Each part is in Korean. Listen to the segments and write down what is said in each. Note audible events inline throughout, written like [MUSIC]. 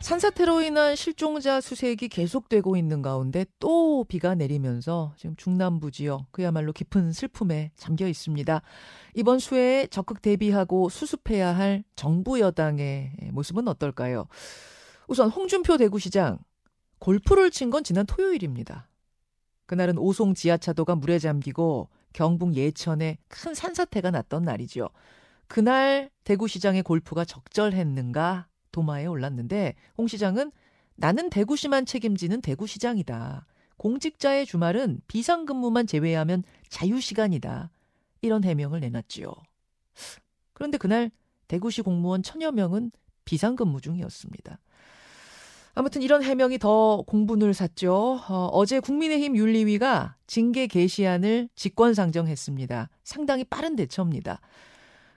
산사태로 인한 실종자 수색이 계속되고 있는 가운데 또 비가 내리면서 지금 중남부 지역 그야말로 깊은 슬픔에 잠겨 있습니다. 이번 수해에 적극 대비하고 수습해야 할 정부 여당의 모습은 어떨까요? 우선 홍준표 대구시장 골프를 친 건 지난 토요일입니다. 그날은 오송 지하차도가 물에 잠기고 경북 예천에 큰 산사태가 났던 날이죠. 그날 대구시장의 골프가 적절했는가 도마에 올랐는데 홍 시장은 나는 대구시만 책임지는 대구시장이다. 공직자의 주말은 비상근무만 제외하면 자유시간이다. 이런 해명을 내놨지요. 그런데 그날 대구시 공무원 천여 명은 비상근무 중이었습니다. 아무튼 이런 해명이 더 공분을 샀죠. 어, 제 국민의힘 윤리위가 징계 개시안을 직권상정했습니다. 상당히 빠른 대처입니다.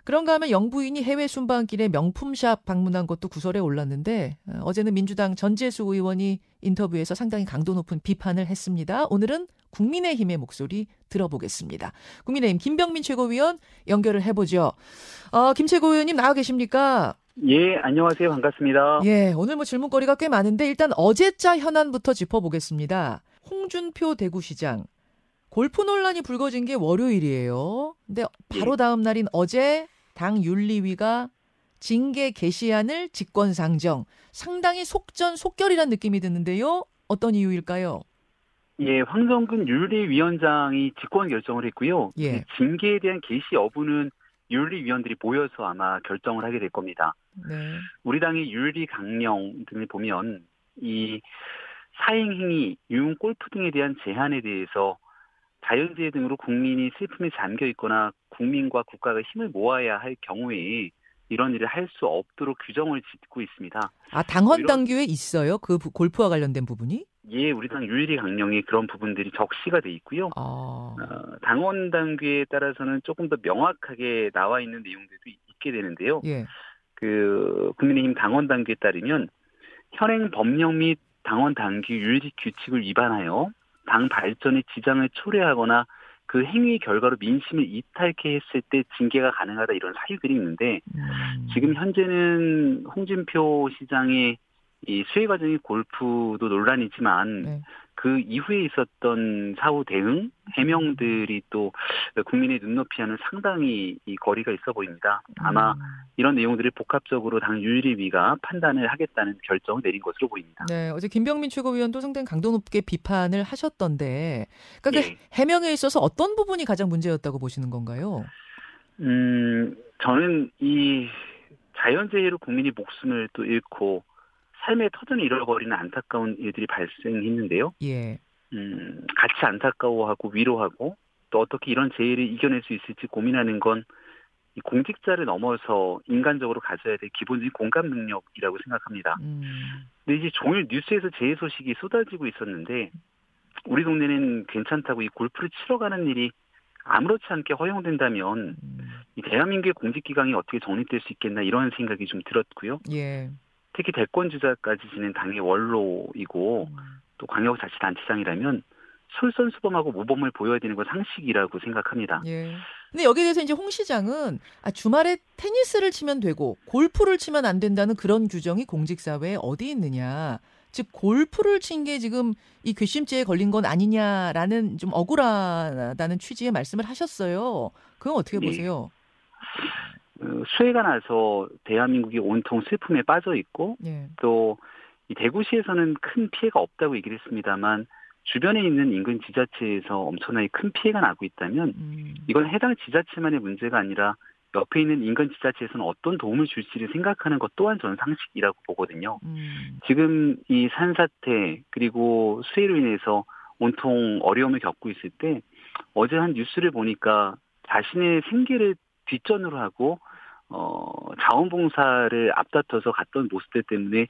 그런가 하면 영부인이 해외 순방길에 명품샵 방문한 것도 구설에 올랐는데 어, 어제는 민주당 전재수 의원이 인터뷰에서 상당히 강도 높은 비판을 했습니다. 오늘은 국민의힘의 목소리 들어보겠습니다. 국민의힘 김병민 최고위원 연결을 해보죠. 어, 김 최고위원님 나와 계십니까? 예, 안녕하세요. 반갑습니다. 예, 오늘 뭐 질문거리가 꽤 많은데 일단 어제자 현안부터 짚어보겠습니다. 홍준표 대구시장 골프 논란이 불거진 게 월요일이에요. 근데 바로 예. 다음 날인 어제 당 윤리위가 징계 개시안을 직권상정. 상당히 속전속결이란 느낌이 드는데요. 어떤 이유일까요? 예, 황정근 윤리위원장이 직권 결정을 했고요. 예. 징계에 대한 개시 여부는 윤리위원들이 모여서 아마 결정을 하게 될 겁니다. 네. 우리 당의 윤리 강령 등을 보면 이 사행행위, 유흥 골프 등에 대한 제한에 대해서 자연재해 등으로 국민이 슬픔에 잠겨 있거나 국민과 국가가 힘을 모아야 할 경우에 이런 일을 할 수 없도록 규정을 짓고 있습니다. 아 당헌 당규에 있어요? 그 골프와 관련된 부분이? 예, 우리 당 유일리 강령에 그런 부분들이 적시가 돼 있고요. 아. 어, 당원 당규에 따라서는 조금 더 명확하게 나와 있는 내용들도 있게 되는데요. 예. 그 국민의힘 당원 당규에 따르면 현행 법령 및 당원 당규 유일리 규칙을 위반하여 당 발전에 지장을 초래하거나 그 행위 결과로 민심을 이탈케 했을 때 징계가 가능하다 이런 사유들이 있는데 음. 지금 현재는 홍준표 시장의 이 수혜 과정의 골프도 논란이지만 네. 그 이후에 있었던 사후 대응 해명들이 또 국민의 눈높이와는 상당히 이 거리가 있어 보입니다. 아마 음. 이런 내용들을 복합적으로 당 윤리위가 판단을 하겠다는 결정을 내린 것으로 보입니다. 네, 어제 김병민 최고위원도 상당히 강도 높게 비판을 하셨던데, 그러니까 네. 해명에 있어서 어떤 부분이 가장 문제였다고 보시는 건가요? 음, 저는 이 자연재해로 국민이 목숨을 또 잃고 삶의 터전을 잃어버리는 안타까운 일들이 발생했는데요. 예. 음, 같이 안타까워하고 위로하고 또 어떻게 이런 재해를 이겨낼 수 있을지 고민하는 건 이 공직자를 넘어서 인간적으로 가져야 될 기본적인 공감 능력이라고 생각합니다. 음. 근데 이제 종일 뉴스에서 재해 소식이 쏟아지고 있었는데 우리 동네는 괜찮다고 이 골프를 치러 가는 일이 아무렇지 않게 허용된다면 음. 이 대한민국의 공직기강이 어떻게 정립될 수 있겠나 이런 생각이 좀 들었고요. 예. 특히 대권 주자까지 지낸 당의 원로이고 음. 또 광역자치단체장이라면 솔선수범하고 모범을 보여야 되는 건 상식이라고 생각합니다. 예. 근데 여기에 대해서 이제 홍 시장은 아, 주말에 테니스를 치면 되고 골프를 치면 안 된다는 그런 규정이 공직사회에 어디 있느냐. 즉 골프를 친 게 지금 이 괘씸죄에 걸린 건 아니냐라는 좀 억울하다는 취지의 말씀을 하셨어요. 그건 어떻게 네. 보세요? 그 수해가 나서 대한민국이 온통 슬픔에 빠져 있고 네. 또이 대구시에서는 큰 피해가 없다고 얘기를 했습니다만 주변에 있는 인근 지자체에서 엄청나게 큰 피해가 나고 있다면 음. 이건 해당 지자체만의 문제가 아니라 옆에 있는 인근 지자체에서는 어떤 도움을 줄지를 생각하는 것 또한 저는 상식이라고 보거든요. 음. 지금 이 산사태 그리고 수해로 인해서 온통 어려움을 겪고 있을 때 어제 한 뉴스를 보니까 자신의 생계를 뒷전으로 하고 어 자원봉사를 앞다퉈서 갔던 모습들 때문에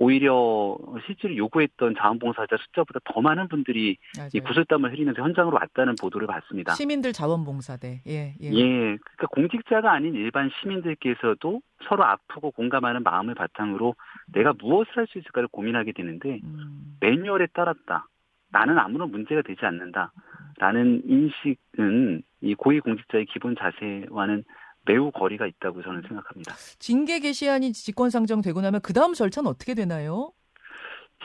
오히려 실제로 요구했던 자원봉사자 숫자보다 더 많은 분들이 이 구슬땀을 흘리면서 현장으로 왔다는 보도를 봤습니다. 시민들 자원봉사대. 예, 예. 예. 그러니까 공직자가 아닌 일반 시민들께서도 서로 아프고 공감하는 마음을 바탕으로 내가 무엇을 할 수 있을까를 고민하게 되는데 음. 매뉴얼에 따랐다. 나는 아무런 문제가 되지 않는다. 라는 인식은 이 고위공직자의 기본 자세와는 매우 거리가 있다고 저는 생각합니다. 징계 개시안이 직권 상정되고 나면 그 다음 절차는 어떻게 되나요?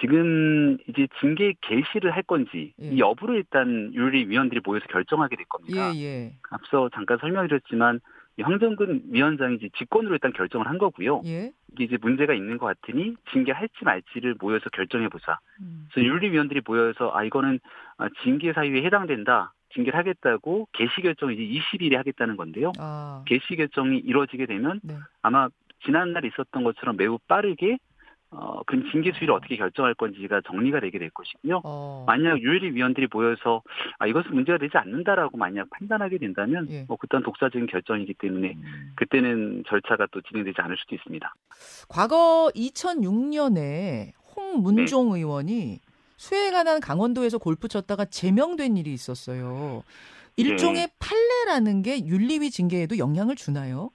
지금 이제 징계 개시를 할 건지 예. 이 여부를 일단 윤리위원들이 모여서 결정하게 될 겁니다. 예, 예. 앞서 잠깐 설명드렸지만 황정근 위원장이 이제 직권으로 일단 결정을 한 거고요. 예. 이게 이제 문제가 있는 것 같으니 징계할지 말지를 모여서 결정해 보자. 음. 그래서 윤리위원들이 모여서 아 이거는 아, 징계 사유에 해당된다. 징계를 하겠다고 개시 결정을 이제 20일에 하겠다는 건데요. 아. 개시 결정이 이루어지게 되면 네. 아마 지난날 있었던 것처럼 매우 빠르게 어, 그럼 징계 수위를 어떻게 결정할 건지가 정리가 되게 될 것이고요. 어. 만약 유일위원들이 모여서 아, 이것은 문제가 되지 않는다라고 만약 판단하게 된다면 예. 뭐 그때는 독자적인 결정이기 때문에 음. 그때는 절차가 또 진행되지 않을 수도 있습니다. 과거 2006년에 홍문종 네. 의원이 수해에 관한 강원도에서 골프 쳤다가 제명된 일이 있었어요. 일종의 네. 판례라는 게 윤리위 징계에도 영향을 주나요?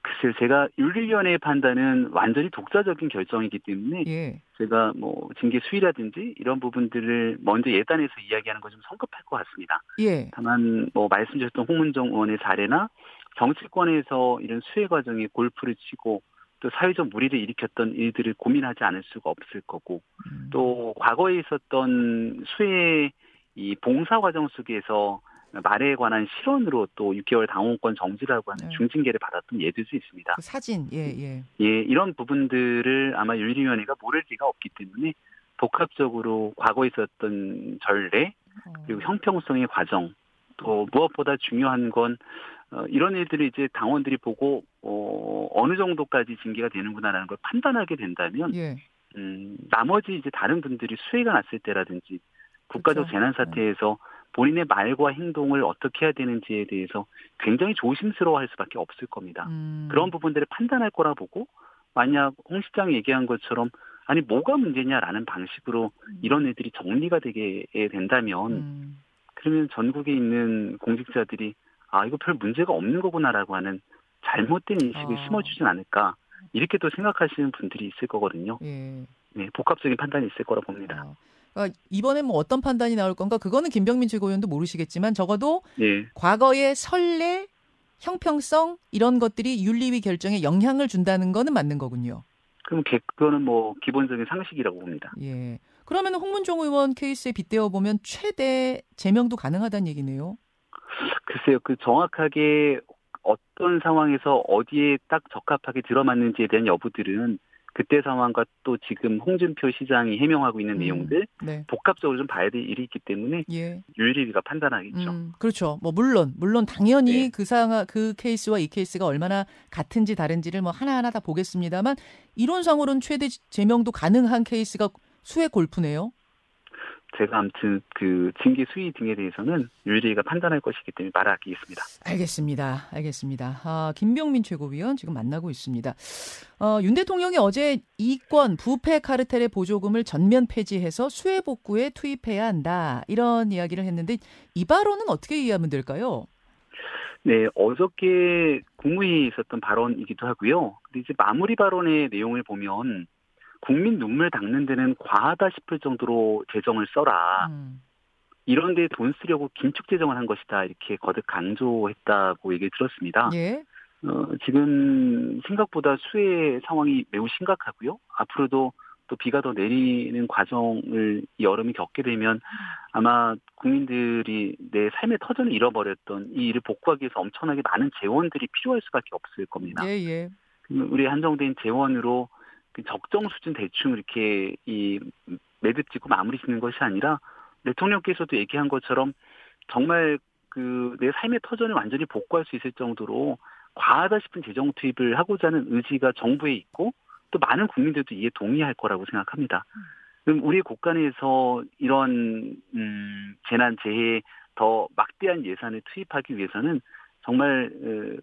글쎄요, 제가 윤리위원회의 판단은 완전히 독자적인 결정이기 때문에 예. 제가 뭐 징계 수위라든지 이런 부분들을 먼저 예단해서 이야기하는 건 좀 성급할 것 같습니다. 예. 다만 뭐 말씀 주셨던 홍문정 의원의 사례나 정치권에서 이런 수혜 과정에 골프를 치고 또 사회적 무리를 일으켰던 일들을 고민하지 않을 수가 없을 거고 음. 또 과거에 있었던 수혜 이 봉사 과정 속에서 말에 관한 실언으로 또 6개월 당원권 정지라고 하는 네. 중징계를 받았던 예들도 있습니다. 그 사진, 예, 예. 예, 이런 부분들을 아마 윤리위원회가 모를 리가 없기 때문에 복합적으로 과거에 있었던 전례, 어. 그리고 형평성의 과정, 또 무엇보다 중요한 건 어, 이런 일들을 이제 당원들이 보고 어, 어느 정도까지 징계가 되는구나라는 걸 판단하게 된다면 예. 음, 나머지 이제 다른 분들이 수해가 났을 때라든지 국가적 그렇죠. 재난 사태에서 네. 본인의 말과 행동을 어떻게 해야 되는지에 대해서 굉장히 조심스러워할 수밖에 없을 겁니다. 음. 그런 부분들을 판단할 거라 보고 만약 홍 시장이 얘기한 것처럼 아니 뭐가 문제냐라는 방식으로 음. 이런 애들이 정리가 되게 된다면 음. 그러면 전국에 있는 공직자들이 아 이거 별 문제가 없는 거구나라고 하는 잘못된 인식을 어. 심어주진 않을까 이렇게 또 생각하시는 분들이 있을 거거든요. 예. 네, 복합적인 판단이 있을 거라 봅니다. 어. 그러니까 이번에 뭐 어떤 판단이 나올 건가 그거는 김병민 최고위원도 모르시겠지만 적어도 네. 과거의 선례, 형평성 이런 것들이 윤리위 결정에 영향을 준다는 거는 맞는 거군요. 그럼 그거는 뭐 기본적인 상식이라고 봅니다. 예. 그러면 홍문종 의원 케이스에 빗대어 보면 최대 제명도 가능하다는 얘기네요. 글쎄요, 그 정확하게 어떤 상황에서 어디에 딱 적합하게 들어맞는지에 대한 여부들은 그때 상황과 또 지금 홍준표 시장이 해명하고 있는 음, 내용들 네. 복합적으로 좀 봐야 될 일이 있기 때문에 예. 윤리위가 판단하겠죠. 음, 그렇죠. 뭐 물론 물론 당연히 네. 그 상황 그 케이스와 이 케이스가 얼마나 같은지 다른지를 뭐 하나하나 다 보겠습니다만 이론상으로는 최대 제명도 가능한 케이스가 수해 골프네요. 제가 아무튼 그 징계 수위 등에 대해서는 윤리위가 판단할 것이기 때문에 말하겠습니다. 알겠습니다. 알겠습니다. 아, 김병민 최고위원 지금 만나고 있습니다. 어, 윤 대통령이 어제 이권 부패 카르텔의 보조금을 전면 폐지해서 수해 복구에 투입해야 한다. 이런 이야기를 했는데 이 발언은 어떻게 이해하면 될까요? 네, 어저께 국무회의에 있었던 발언이기도 하고요. 근데 이제 마무리 발언의 내용을 보면 국민 눈물 닦는 데는 과하다 싶을 정도로 재정을 써라. 음. 이런 데 돈 쓰려고 긴축 재정을 한 것이다. 이렇게 거듭 강조했다고 얘기 들었습니다. 예. 어, 지금 생각보다 수해 상황이 매우 심각하고요. 앞으로도 또 비가 더 내리는 과정을 여름이 겪게 되면 아마 국민들이 내 삶의 터전을 잃어버렸던 이 일을 복구하기 위해서 엄청나게 많은 재원들이 필요할 수밖에 없을 겁니다. 예, 예. 우리 한정된 재원으로 그 적정 수준 대충 이렇게 이 매듭 짓고 마무리 짓는 것이 아니라 대통령께서도 얘기한 것처럼 정말 그 내 삶의 터전을 완전히 복구할 수 있을 정도로 과하다 싶은 재정 투입을 하고자 하는 의지가 정부에 있고 또 많은 국민들도 이에 동의할 거라고 생각합니다. 그럼 우리 국간에서 이런 음 재난 재해에 더 막대한 예산을 투입하기 위해서는 정말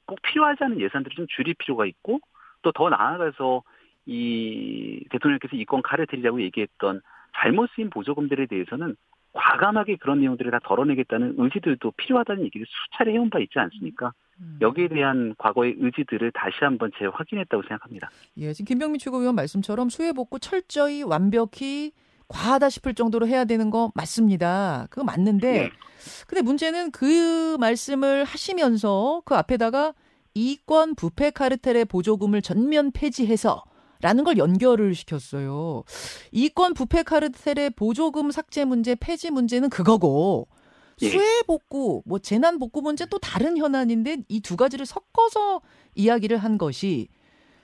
꼭 필요하지 않은 예산들을 좀 줄일 필요가 있고 또 더 나아가서 이 대통령께서 이권 카르텔이라고 얘기했던 잘못 쓰인 보조금들에 대해서는 과감하게 그런 내용들을 다 덜어내겠다는 의지들도 필요하다는 얘기를 수차례 해온 바 있지 않습니까? 음. 여기에 대한 과거의 의지들을 다시 한번 재확인했다고 생각합니다. 예, 지금 김병민 최고위원 말씀처럼 수해 복구 철저히 완벽히 과하다 싶을 정도로 해야 되는 거 맞습니다. 그거 맞는데, 네. 근데 문제는 그 말씀을 하시면서 그 앞에다가 이권 부패 카르텔의 보조금을 전면 폐지해서 라는 걸 연결을 시켰어요. 이권 부패 카르텔의 보조금 삭제 문제, 폐지 문제는 그거고 예. 수해 복구, 뭐 재난 복구 문제 또 다른 현안인데 이 두 가지를 섞어서 이야기를 한 것이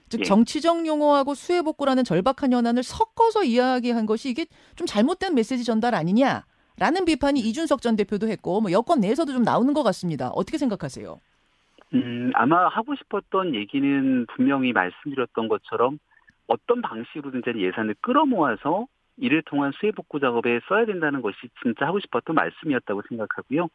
즉 예. 정치적 용어하고 수해 복구라는 절박한 현안을 섞어서 이야기한 것이 이게 좀 잘못된 메시지 전달 아니냐 라는 비판이 이준석 전 대표도 했고 뭐 여권 내에서도 좀 나오는 것 같습니다. 어떻게 생각하세요? 음, 아마 하고 싶었던 얘기는 분명히 말씀드렸던 것처럼 어떤 방식으로든지 예산을 끌어모아서 이를 통한 수해 복구 작업에 써야 된다는 것이 진짜 하고 싶었던 말씀이었다고 생각하고요.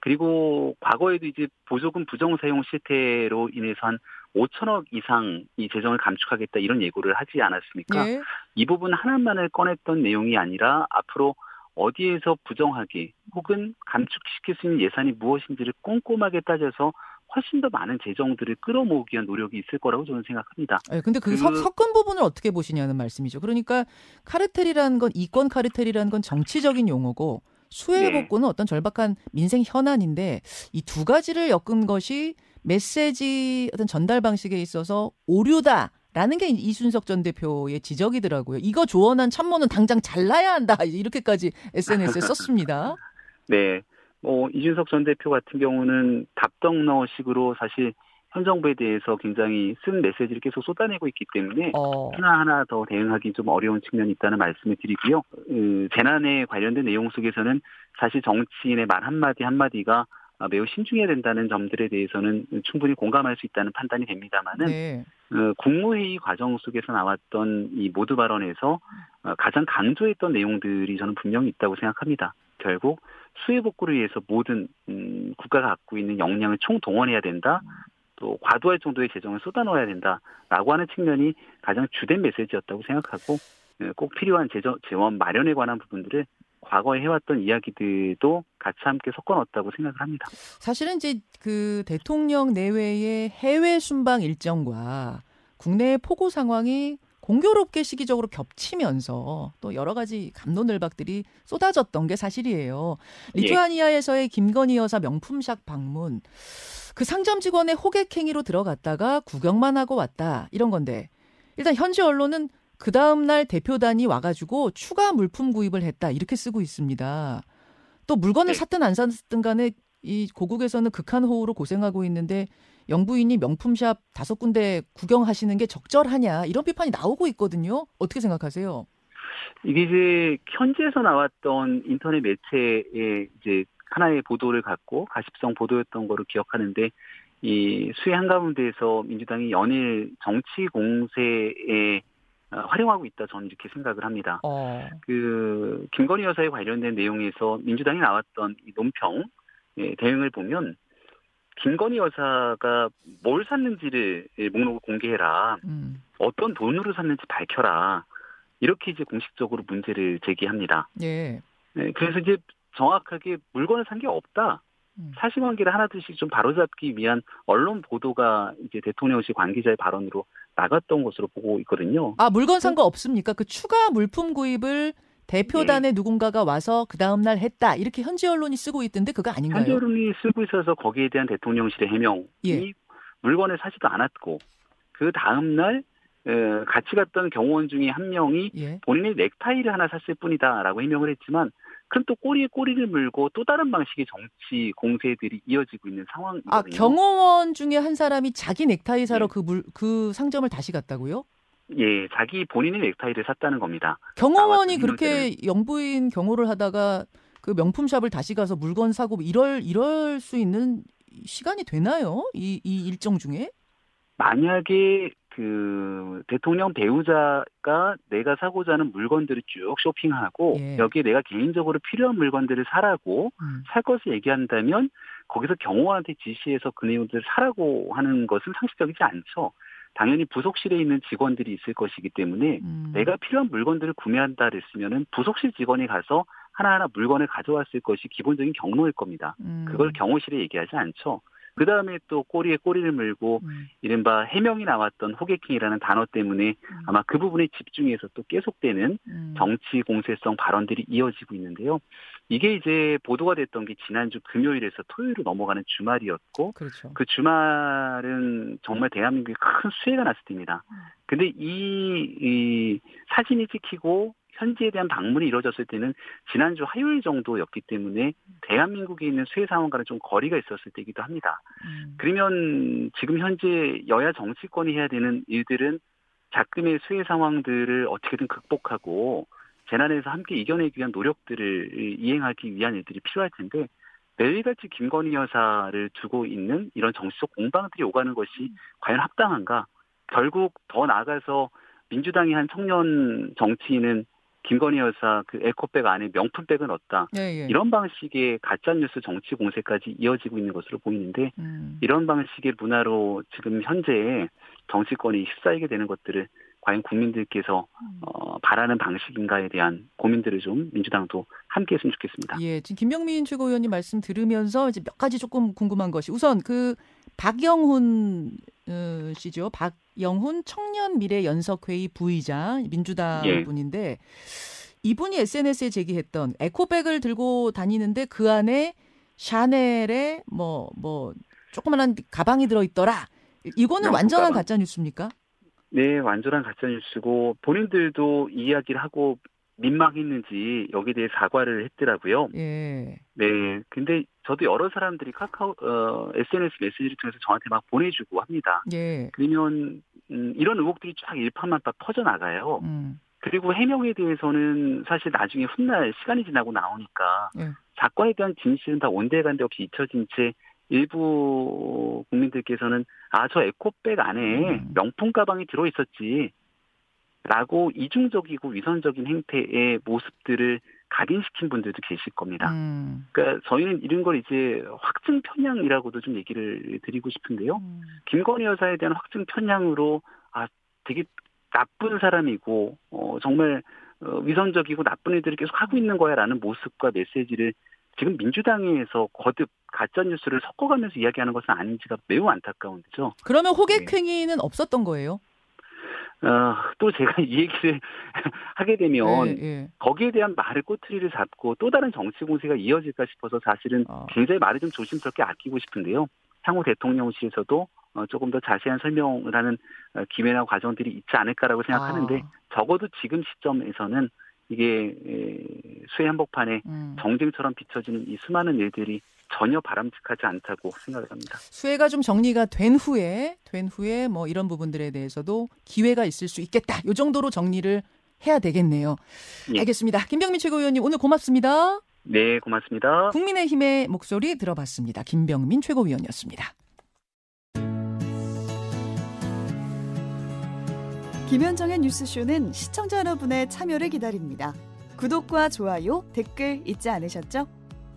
그리고 과거에도 이제 보조금 부정 사용 실태로 인해서 한 5천억 이상 이 재정을 감축하겠다 이런 예고를 하지 않았습니까? 네. 이 부분 하나만을 꺼냈던 내용이 아니라 앞으로 어디에서 부정하게 혹은 감축시킬 수 있는 예산이 무엇인지를 꼼꼼하게 따져서 훨씬 더 많은 재정들을 끌어모으기 위한 노력이 있을 거라고 저는 생각합니다. 네, 근데 그, 그 섞은 부분을 어떻게 보시냐는 말씀이죠. 그러니까 카르텔이라는 건 이권 카르텔이라는 건 정치적인 용어고 수혜 복구는 네. 어떤 절박한 민생 현안인데 이 두 가지를 엮은 것이 메시지 어떤 전달 방식에 있어서 오류다. 라는 게 이순석 전 대표의 지적이더라고요. 이거 조언한 참모는 당장 잘라야 한다. 이렇게까지 SNS에 [LAUGHS] 썼습니다. 네. 뭐 이준석 전 대표 같은 경우는 답덕너 식으로 사실 현 정부에 대해서 굉장히 쓴 메시지를 계속 쏟아내고 있기 때문에 어. 하나하나 더 대응하기 좀 어려운 측면이 있다는 말씀을 드리고요. 그 재난에 관련된 내용 속에서는 사실 정치인의 말 한마디 한마디가 매우 신중해야 된다는 점들에 대해서는 충분히 공감할 수 있다는 판단이 됩니다만은 네. 어, 국무회의 과정 속에서 나왔던 이 모두 발언에서 어, 가장 강조했던 내용들이 저는 분명히 있다고 생각합니다. 결국 수해 복구를 위해서 모든 음, 국가가 갖고 있는 역량을 총동원해야 된다. 또 과도할 정도의 재정을 쏟아넣어야 된다라고 하는 측면이 가장 주된 메시지였다고 생각하고 예, 꼭 필요한 재정, 재원 마련에 관한 부분들을 과거에 해왔던 이야기들도 같이 함께 섞어 넣었다고 생각을 합니다. 사실은 이제 그 대통령 내외의 해외 순방 일정과 국내 폭우 상황이 공교롭게 시기적으로 겹치면서 또 여러 가지 감론을박들이 쏟아졌던 게 사실이에요. 예. 리투아니아에서의 김건희 여사 명품샵 방문 그 상점 직원의 호객 행위로 들어갔다가 구경만 하고 왔다 이런 건데 일단 현지 언론은 그 다음 날 대표단이 와가지고 추가 물품 구입을 했다 이렇게 쓰고 있습니다. 또 물건을 네. 샀든 안 샀든 간에 이 고국에서는 극한 호우로 고생하고 있는데 영부인이 명품샵 다섯 군데 구경하시는 게 적절하냐 이런 비판이 나오고 있거든요. 어떻게 생각하세요? 이게 이제 현지에서 나왔던 인터넷 매체의 이제 하나의 보도를 갖고 가십성 보도였던 거로 기억하는데 이 수해 한가운데에서 민주당이 연일 정치 공세에 어, 활용하고 있다 저는 이렇게 생각을 합니다. 어. 그 김건희 여사에 관련된 내용에서 민주당이 나왔던 이 논평 예, 대응을 보면 김건희 여사가 뭘 샀는지를 목록을 공개해라. 음. 어떤 돈으로 샀는지 밝혀라. 이렇게 이제 공식적으로 문제를 제기합니다. 예. 네, 그래서 이제 정확하게 물건을 산 게 없다. 음. 사실관계를 하나둘씩 좀 바로잡기 위한 언론 보도가 이제 대통령실 관계자의 발언으로 나갔던 것으로 보고 있거든요. 아 물건 산 거 없습니까? 그 추가 물품 구입을 대표단의 네. 누군가가 와서 그 다음 날 했다 이렇게 현지 언론이 쓰고 있던데 그거 아닌가요? 현지 언론이 쓰고 있어서 거기에 대한 대통령실의 해명이 예. 물건을 사지도 않았고 그 다음 날 같이 갔던 경호원 중에 한 명이 예. 본인의 넥타이를 하나 샀을 뿐이다라고 해명을 했지만 그럼 또 꼬리에 꼬리를 물고 또 다른 방식의 정치 공세들이 이어지고 있는 상황이거든요. 아 경호원 중에 한 사람이 자기 넥타이 사러 그물그 네. 그 상점을 다시 갔다고요? 예, 자기 본인의 넥타이를 샀다는 겁니다. 경호원이 그렇게 영부인 경호를 하다가 그 명품샵을 다시 가서 물건 사고 이럴 이럴 수 있는 시간이 되나요? 이, 이 일정 중에? 만약에 그 대통령 배우자가 내가 사고자 하는 물건들을 쭉 쇼핑하고 예. 여기에 내가 개인적으로 필요한 물건들을 사라고 음. 살 것을 얘기한다면 거기서 경호원한테 지시해서 그 내용들을 사라고 하는 것은 상식적이지 않죠. 당연히 부속실에 있는 직원들이 있을 것이기 때문에 음. 내가 필요한 물건들을 구매한다 그랬으면은 부속실 직원이 가서 하나하나 물건을 가져왔을 것이 기본적인 경로일 겁니다. 음. 그걸 경호실에 얘기하지 않죠. 그 다음에 또 꼬리에 꼬리를 물고 음. 이른바 해명이 나왔던 호객행이라는 단어 때문에 음. 아마 그 부분에 집중해서 또 계속되는 음. 정치 공세성 발언들이 이어지고 있는데요. 이게 이제 보도가 됐던 게 지난주 금요일에서 토요일로 넘어가는 주말이었고 그렇죠. 그 주말은 정말 대한민국에 큰 수혜가 났을 때입니다. 음. 근데 이, 이 사진이 찍히고 현지에 대한 방문이 이루어졌을 때는 지난주 화요일 정도였기 때문에 대한민국에 있는 수혜 상황과는 좀 거리가 있었을 때이기도 합니다. 음. 그러면 지금 현재 여야 정치권이 해야 되는 일들은 자금의 수혜 상황들을 어떻게든 극복하고 재난에서 함께 이겨내기 위한 노력들을 이행하기 위한 일들이 필요할 텐데 매일같이 김건희 여사를 두고 있는 이런 정치적 공방들이 오가는 것이 음. 과연 합당한가? 결국 더 나아가서 민주당이 한 청년 정치인은 김건희 여사 그 에코백 안에 명품백은 없다. 예, 예. 이런 방식의 가짜뉴스 정치 공세까지 이어지고 있는 것으로 보이는데 음. 이런 방식의 문화로 지금 현재 정치권이 휩싸이게 되는 것들을 과연 국민들께서 음. 어, 바라는 방식인가에 대한 고민들을 좀 민주당도 함께 했으면 좋겠습니다. 예, 지금 김병민 최고위원님 말씀 들으면서 이제 몇 가지 조금 궁금한 것이 우선 그 박영훈 어, 씨죠. 박영훈 청년 미래 연석회의 부의자 민주당 예. 분인데 이분이 SNS에 제기했던 에코백을 들고 다니는데 그 안에 샤넬의 뭐뭐 뭐 조그만한 가방이 들어 있더라. 이거는 완전한 가방. 가짜 뉴스입니까? 네, 완전한 가짜 뉴스고 본인들도 이야기를 하고 민망했는지 여기에 대해 사과를 했더라고요. 예. 네. 근데 저도 여러 사람들이 카카오 어, SNS 메시지를 통해서 저한테 막 보내주고 합니다. 예. 그러면 음, 이런 의혹들이 쫙 일파만파 퍼져 나가요. 음. 그리고 해명에 대해서는 사실 나중에 훗날 시간이 지나고 나오니까 예. 사건에 대한 진실은 다 온데간데 없이 잊혀진 채 일부 국민들께서는 아 저 에코백 안에 음. 명품 가방이 들어 있었지 라고 이중적이고 위선적인 행태의 모습들을 각인시킨 분들도 계실 겁니다. 음. 그러니까 저희는 이런 걸 이제 확증 편향이라고도 좀 얘기를 드리고 싶은데요. 음. 김건희 여사에 대한 확증 편향으로 아 되게 나쁜 사람이고 어 정말 어, 위선적이고 나쁜 일들을 계속 하고 있는 거야라는 모습과 메시지를 지금 민주당에서 거듭 가짜 뉴스를 섞어가면서 이야기하는 것은 아닌지가 매우 안타까운데죠. 그러면 호객 행위는 네. 없었던 거예요? 어, 또 제가 이 얘기를 [LAUGHS] 하게 되면 네, 네. 거기에 대한 말을 꼬투리를 잡고 또 다른 정치 공세가 이어질까 싶어서 사실은 어. 굉장히 말을 좀 조심스럽게 아끼고 싶은데요. 향후 대통령실에서도 어, 조금 더 자세한 설명을 하는 어, 기회나 과정들이 있지 않을까라고 생각하는데 아. 적어도 지금 시점에서는 이게 수해 한복판에 음. 정쟁처럼 비춰지는 이 수많은 일들이 전혀 바람직하지 않다고 생각을 합니다. 수혜가 좀 정리가 된 후에 된 후에 뭐 이런 부분들에 대해서도 기회가 있을 수 있겠다. 요 정도로 정리를 해야 되겠네요. 예. 알겠습니다. 김병민 최고위원님 오늘 고맙습니다. 네, 고맙습니다. 국민의힘의 목소리 들어봤습니다. 김병민 최고위원이었습니다. 김현정의 뉴스쇼는 시청자 여러분의 참여를 기다립니다. 구독과 좋아요, 댓글 잊지 않으셨죠?